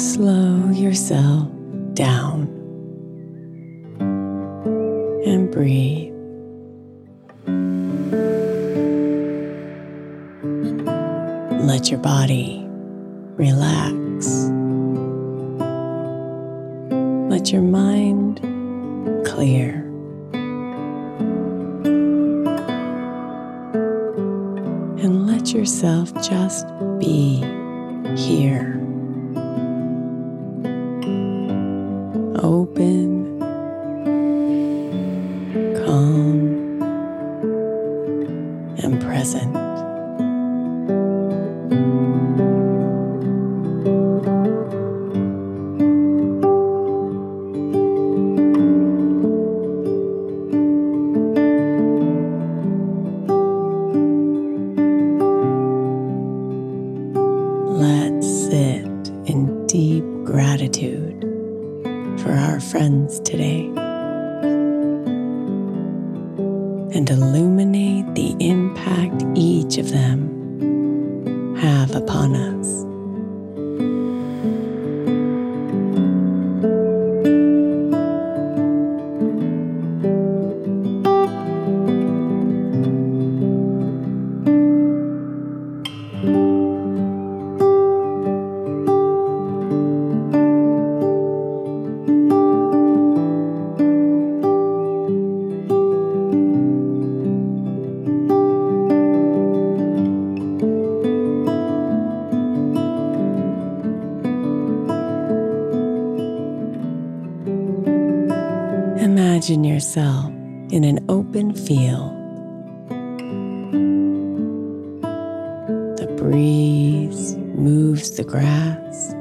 Slow yourself down and breathe. Let your body relax. Let your mind clear. And let yourself just be here. Open, calm, the impact each of them have upon us. Yourself in an open field. The breeze moves the grass.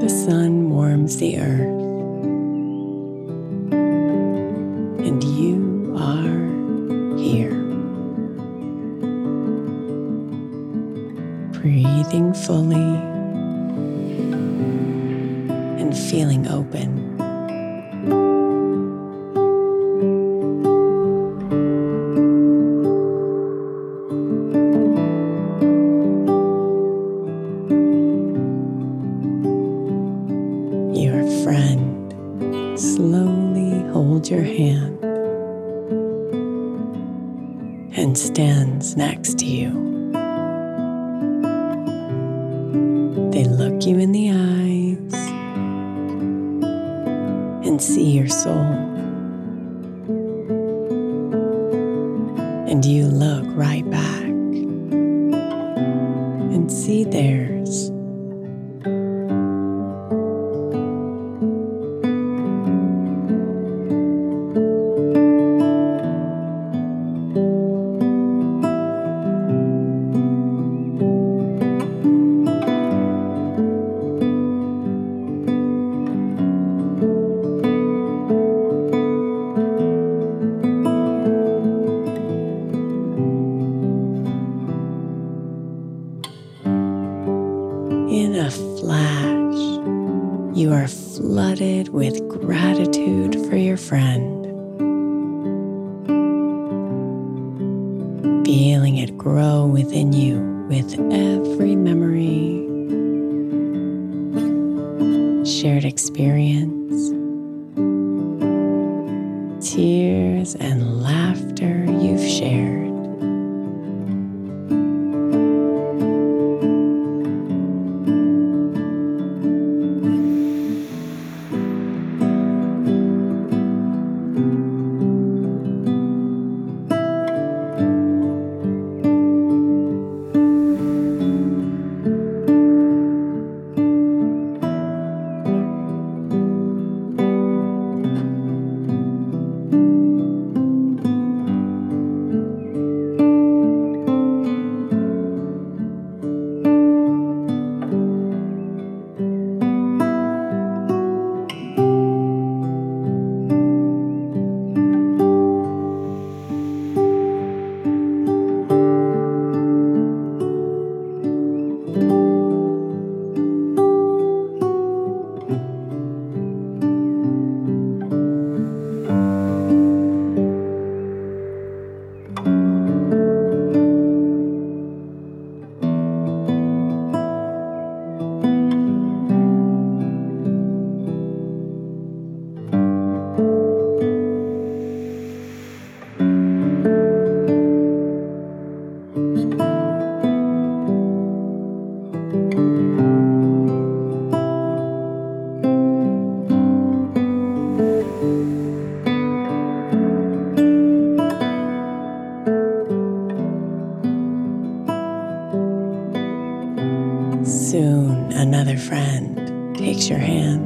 The sun warms the earth. And you are here. Breathing fully feeling open. And you look right back and see theirs. Experience, Soon another friend takes your hand,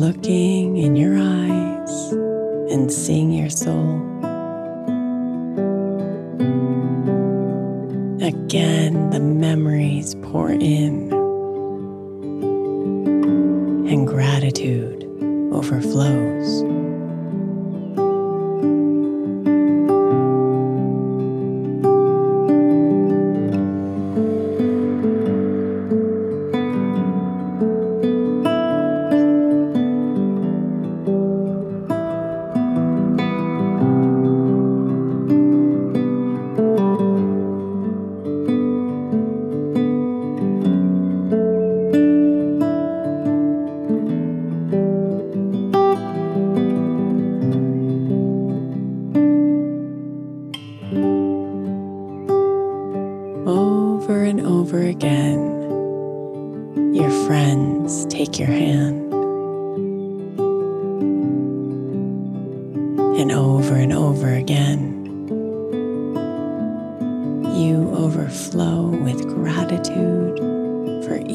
looking in your eyes and seeing your soul. Again, the memories pour in, and gratitude overflows.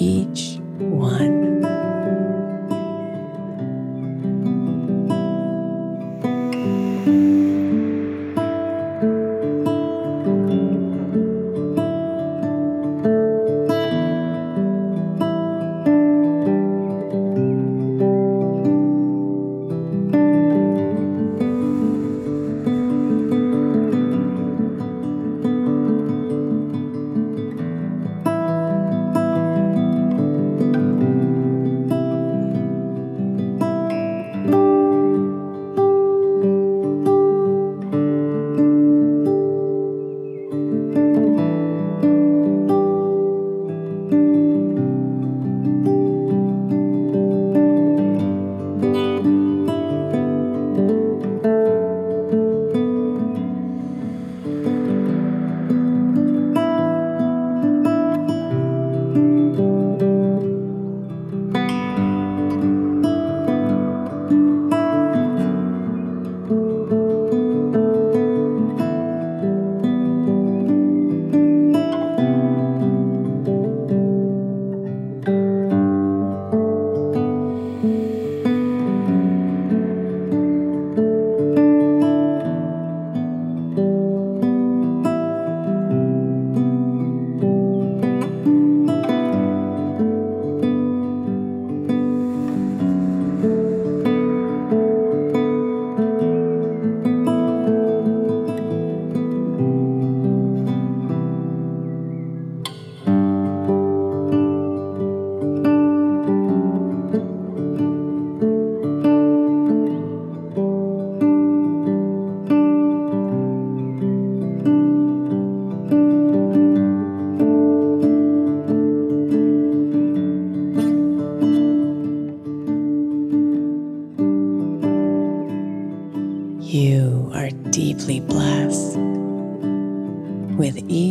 Each one.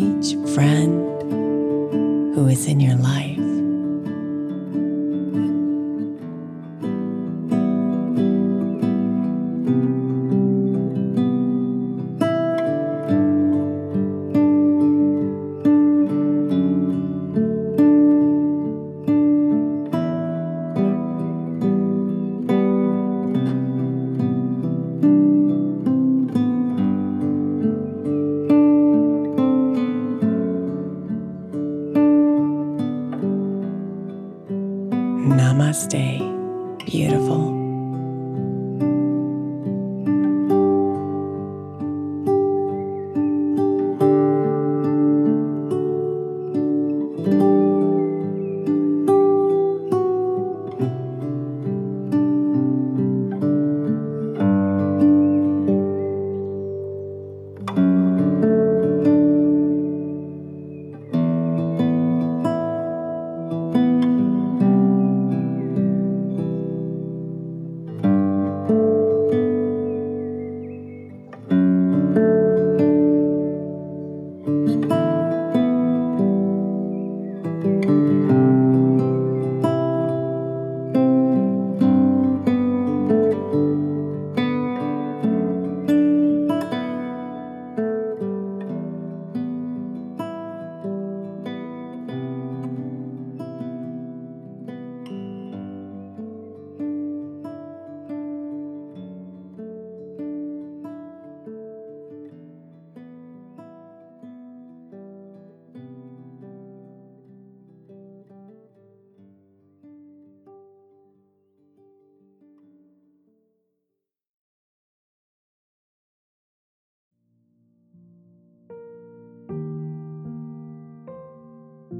Each friend who is in your life. Beautiful.